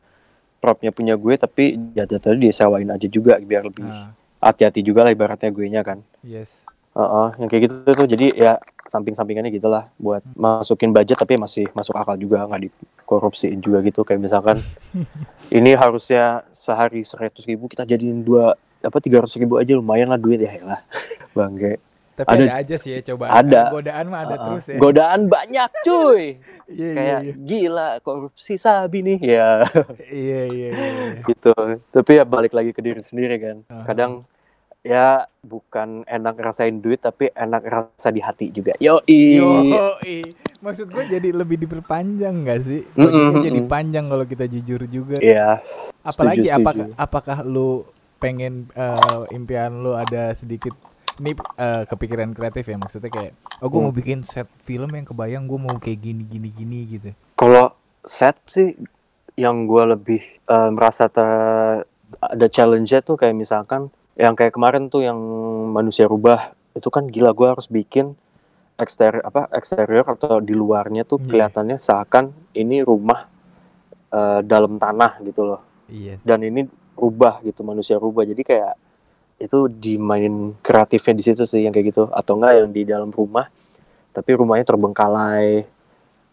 propnya punya gue tapi ya tadi disewain aja juga biar lebih Nah, hati-hati juga lah ibaratnya gue nya kan. yes. Heeh, yang kayak gitu tuh jadi ya samping-sampingannya gitulah buat masukin budget tapi masih masuk akal juga nggak dikorupsiin juga gitu kayak misalkan ini harusnya sehari seratus ribu kita jadiin dua apa tiga ratus ribu aja lumayan lah duit ya lah bangke Tapi Ada- ada, aja sih ya coba. ada. Godaan mah ada Heeh. terus ya. godaan banyak cuy Iya, iya, kayak iya. gila korupsi sabi nih ya Iya, iya, iya. iya. gitu tapi ya balik lagi ke diri sendiri kan Aha. kadang ya bukan enak rasain duit tapi enak rasa di hati juga yoi Yo, maksud gue jadi lebih diperpanjang gak sih? Mm-mm, Bajunya jadi panjang kalau kita jujur juga. Iya, Apalagi setuju, apakah setuju. apakah lu pengen eh, impian lu ada sedikit ini eh, kepikiran kreatif ya maksudnya kayak oh gue mau Hmm. bikin set film yang kebayang gue mau kayak gini gini gini gitu. kalau set sih yang gue lebih eh, merasa ter- ada challenge-nya tuh kayak misalkan yang kayak kemarin tuh yang manusia rubah itu kan gila gue harus bikin eksterior apa eksterior atau di luarnya tuh Iya. kelihatannya seakan ini rumah eh, dalam tanah gitu loh Iya. dan ini rubah gitu manusia rubah jadi kayak itu dimainin kreatifnya di situ sih yang kayak gitu. Atau enggak yang di dalam rumah. Tapi rumahnya terbengkalai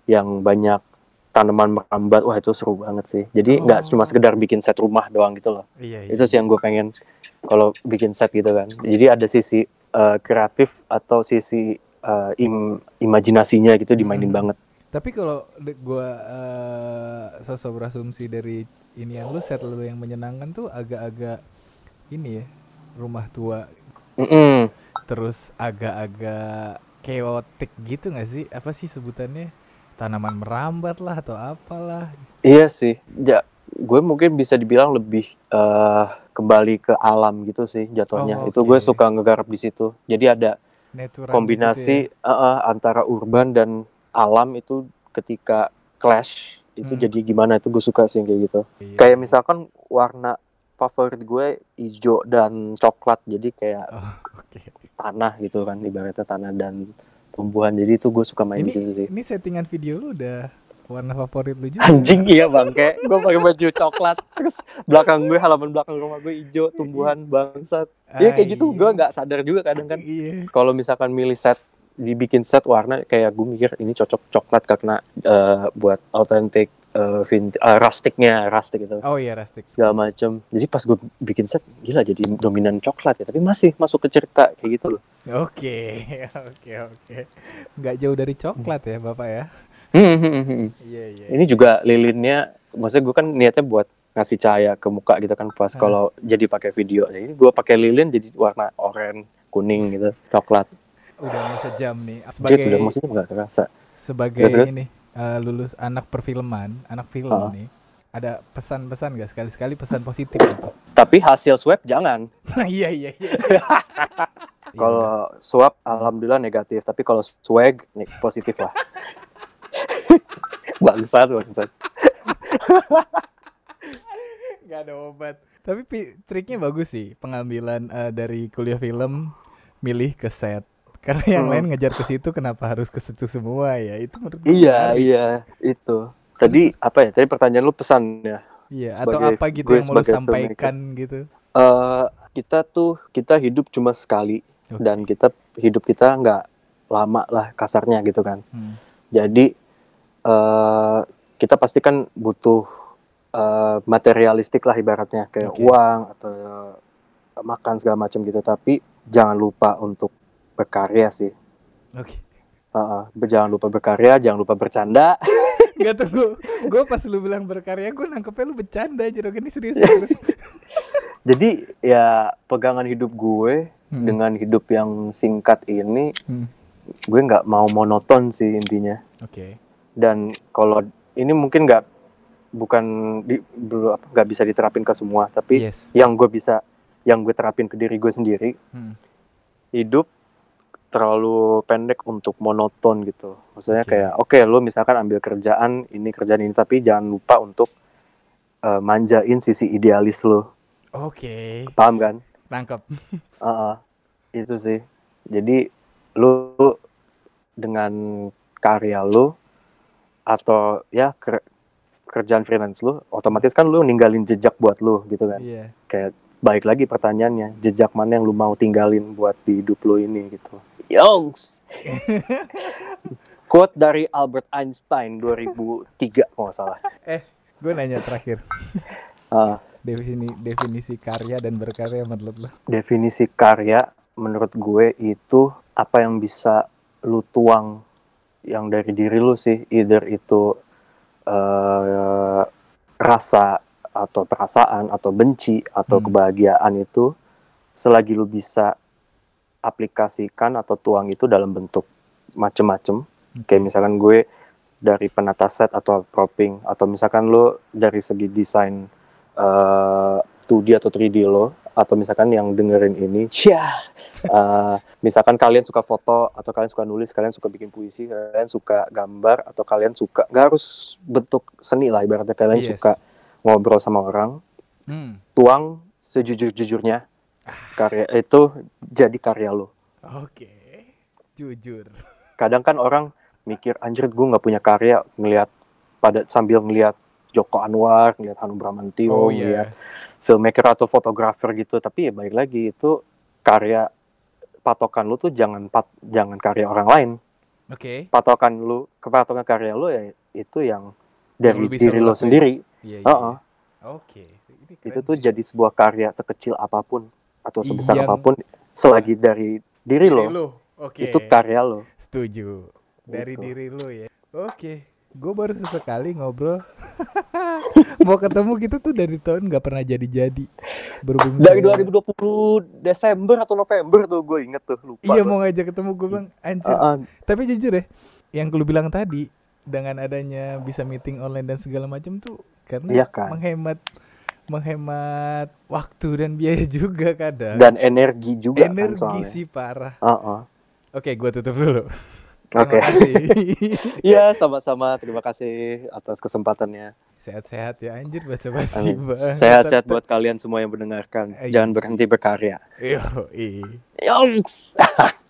yang banyak tanaman merambat. Wah itu seru banget sih. Jadi nggak Oh. cuma sekedar bikin set rumah doang gitu loh. Iya, iya. itu sih yang gue pengen kalau bikin set gitu kan. Jadi ada sisi eh, kreatif atau sisi eh, im- imajinasinya gitu dimainin Hmm. banget. Tapi kalau gua eh, sosok berasumsi dari ini yang lu set lu yang menyenangkan tuh agak-agak ini ya rumah tua Mm-mm. terus agak-agak chaotic gitu nggak sih apa sih sebutannya tanaman merambat lah atau apalah Iya sih, ya gue mungkin bisa dibilang lebih eh, kembali ke alam gitu sih jatuhnya. Oh, Itu gue suka ngegarap di situ. Jadi ada natural kombinasi gitu eh, eh, antara urban dan alam itu ketika clash itu Hmm. jadi gimana itu gue suka sih kayak gitu. ya. Iya. Kayak misalkan warna favorit gue hijau dan coklat jadi kayak Oh, oke tanah gitu kan ibaratnya tanah dan tumbuhan. Jadi itu gue suka main ini di situ sih. ini settingan video lu udah warna favorit lu juga Anjing iya bang, kayak gue pakai baju coklat, terus belakang gue halaman belakang rumah gue hijau, tumbuhan bangsat. Ya kayak gitu, gue nggak sadar juga kadang kan. iya Kalau misalkan milih set, dibikin set warna kayak gue mikir ini cocok coklat karena eh, buat authentic vint- eh, rusticnya rustic itu Oh iya Rustic. segala macam jadi pas gue bikin set gila jadi dominan coklat ya tapi masih masuk ke cerita kayak gitu loh Oke, oke, oke. Nggak jauh dari coklat ya Bapak ya? Hmm, hmm, hmm, hmm. Iya, iya. ini juga lilinnya maksudnya gue kan niatnya buat ngasih cahaya ke muka gitu kan pas Hmm. kalau jadi pakai video jadi gue pakai lilin jadi warna oranye kuning gitu coklat Udah mau sejam nih. Sebagai udah maksudnya nggak kerasa sebagai terus? ini eh, lulus anak perfilman, anak film Ah. nih. Ada pesan-pesan gak sekali-sekali pesan positif gitu. tapi hasil swab jangan iya, iya, iya. Iya, kalau swab alhamdulillah negatif tapi kalau swag nih, positif lah bangsat bangsat nggak ada obat. Tapi pi- triknya bagus sih pengambilan eh, dari kuliah film milih ke set. Karena yang Hmm. lain ngejar ke situ kenapa harus ke situ semua ya? Itu menurut gue iya menarik. iya itu tadi apa ya tadi pertanyaan lu pesan ya Iya, atau apa gitu yang mau lu sampaikan gitu. eh kita tuh kita hidup cuma sekali Oke. dan kita hidup kita nggak lama lah kasarnya gitu kan Hmm. jadi eh kita pasti kan butuh eh, materialistik lah ibaratnya kayak Oke. uang atau eh, makan segala macam gitu tapi jangan lupa untuk berkarya sih Oke. Heeh, jangan lupa berkarya jangan lupa bercanda Gak tunggu, gue pas lu bilang berkarya gue nangkepnya lu bercanda aja dong ini serius jadi ya pegangan hidup gue Hmm. dengan hidup yang singkat ini Hmm. gue nggak mau monoton sih intinya Oke. dan kalau ini mungkin nggak bukan di, nggak bisa diterapin ke semua tapi Yes. yang gue bisa yang gue terapin ke diri gue sendiri Hmm. hidup terlalu pendek untuk monoton gitu. Maksudnya kayak oke lu misalkan ambil kerjaan ini kerjaan ini tapi jangan lupa untuk eh, manjain sisi idealis lo Oke. paham kan? Nangkep. Heeh, itu sih. Jadi lu dengan karya lu atau ya ker- kerjaan freelance lu otomatis kan lu ninggalin jejak buat lu gitu kan? Iya. kayak balik lagi pertanyaannya jejak mana yang lu mau tinggalin buat di hidup lu ini gitu Yongs quote dari Albert Einstein 2003 kalau nggak salah Gue nanya terakhir. Ah, Definisi definisi karya dan berkarya menurut lo? definisi karya menurut gue itu apa yang bisa lu tuang yang dari diri lu sih either itu eh, rasa atau perasaan atau benci atau Hmm. kebahagiaan itu selagi lu bisa aplikasikan atau tuang itu dalam bentuk macem-macem kayak misalkan gue dari penata set atau propping atau misalkan lo dari segi desain eh 2D atau 3D lo atau misalkan yang dengerin ini syah eh, misalkan kalian suka foto atau kalian suka nulis kalian suka bikin puisi kalian suka gambar atau kalian suka nggak harus bentuk seni lah ibaratnya kalian Yes. suka ngobrol sama orang Hmm. tuang sejujur-jujurnya karya itu jadi karya lo Oke. Jujur. kadang kan orang mikir anjir gue nggak punya karya ngelihat pada sambil ngelihat Joko Anwar ngelihat Hanung Bramantio Oh ngelihat iya. filmmaker atau fotografer gitu tapi ya balik lagi itu karya patokan lu tuh jangan pat, jangan karya orang lain Oke. patokan lu kepatokan karya lu ya itu yang dari bisa diri lakuin. sendiri Iya, iya. Heeh. Oke. Ini itu tuh jadi sebuah karya sekecil apa pun atau sebesar Yang- apa pun selagi dari diri lo lo. Oke. itu karya lo Setuju. Dari Gitu. diri lu ya. Oke. Gue baru sesekali ngobrol. Mau ketemu kita tuh dari tahun nggak pernah jadi-jadi. Berhubung dari saya- 2020 Desember atau November tuh gue inget tuh lupa Iya gua. mau ngajak ketemu gue bang. Anjir. Ah, ah. Tapi jujur ya, yang lu bilang tadi dengan adanya bisa meeting online dan segala macam tuh karena Iya kan. menghemat menghemat waktu dan biaya juga kadang. dan energi juga kan Energi soalnya. sih parah. Ah, ah. Oke, gua tutup dulu. Oke. Kasih. Iya, sama-sama. Terima kasih atas kesempatannya. Sehat-sehat ya anjir Amin. bang. Sehat-sehat buat kalian semua yang mendengarkan. Eh, Jangan berhenti berkarya. Yo, Yongs.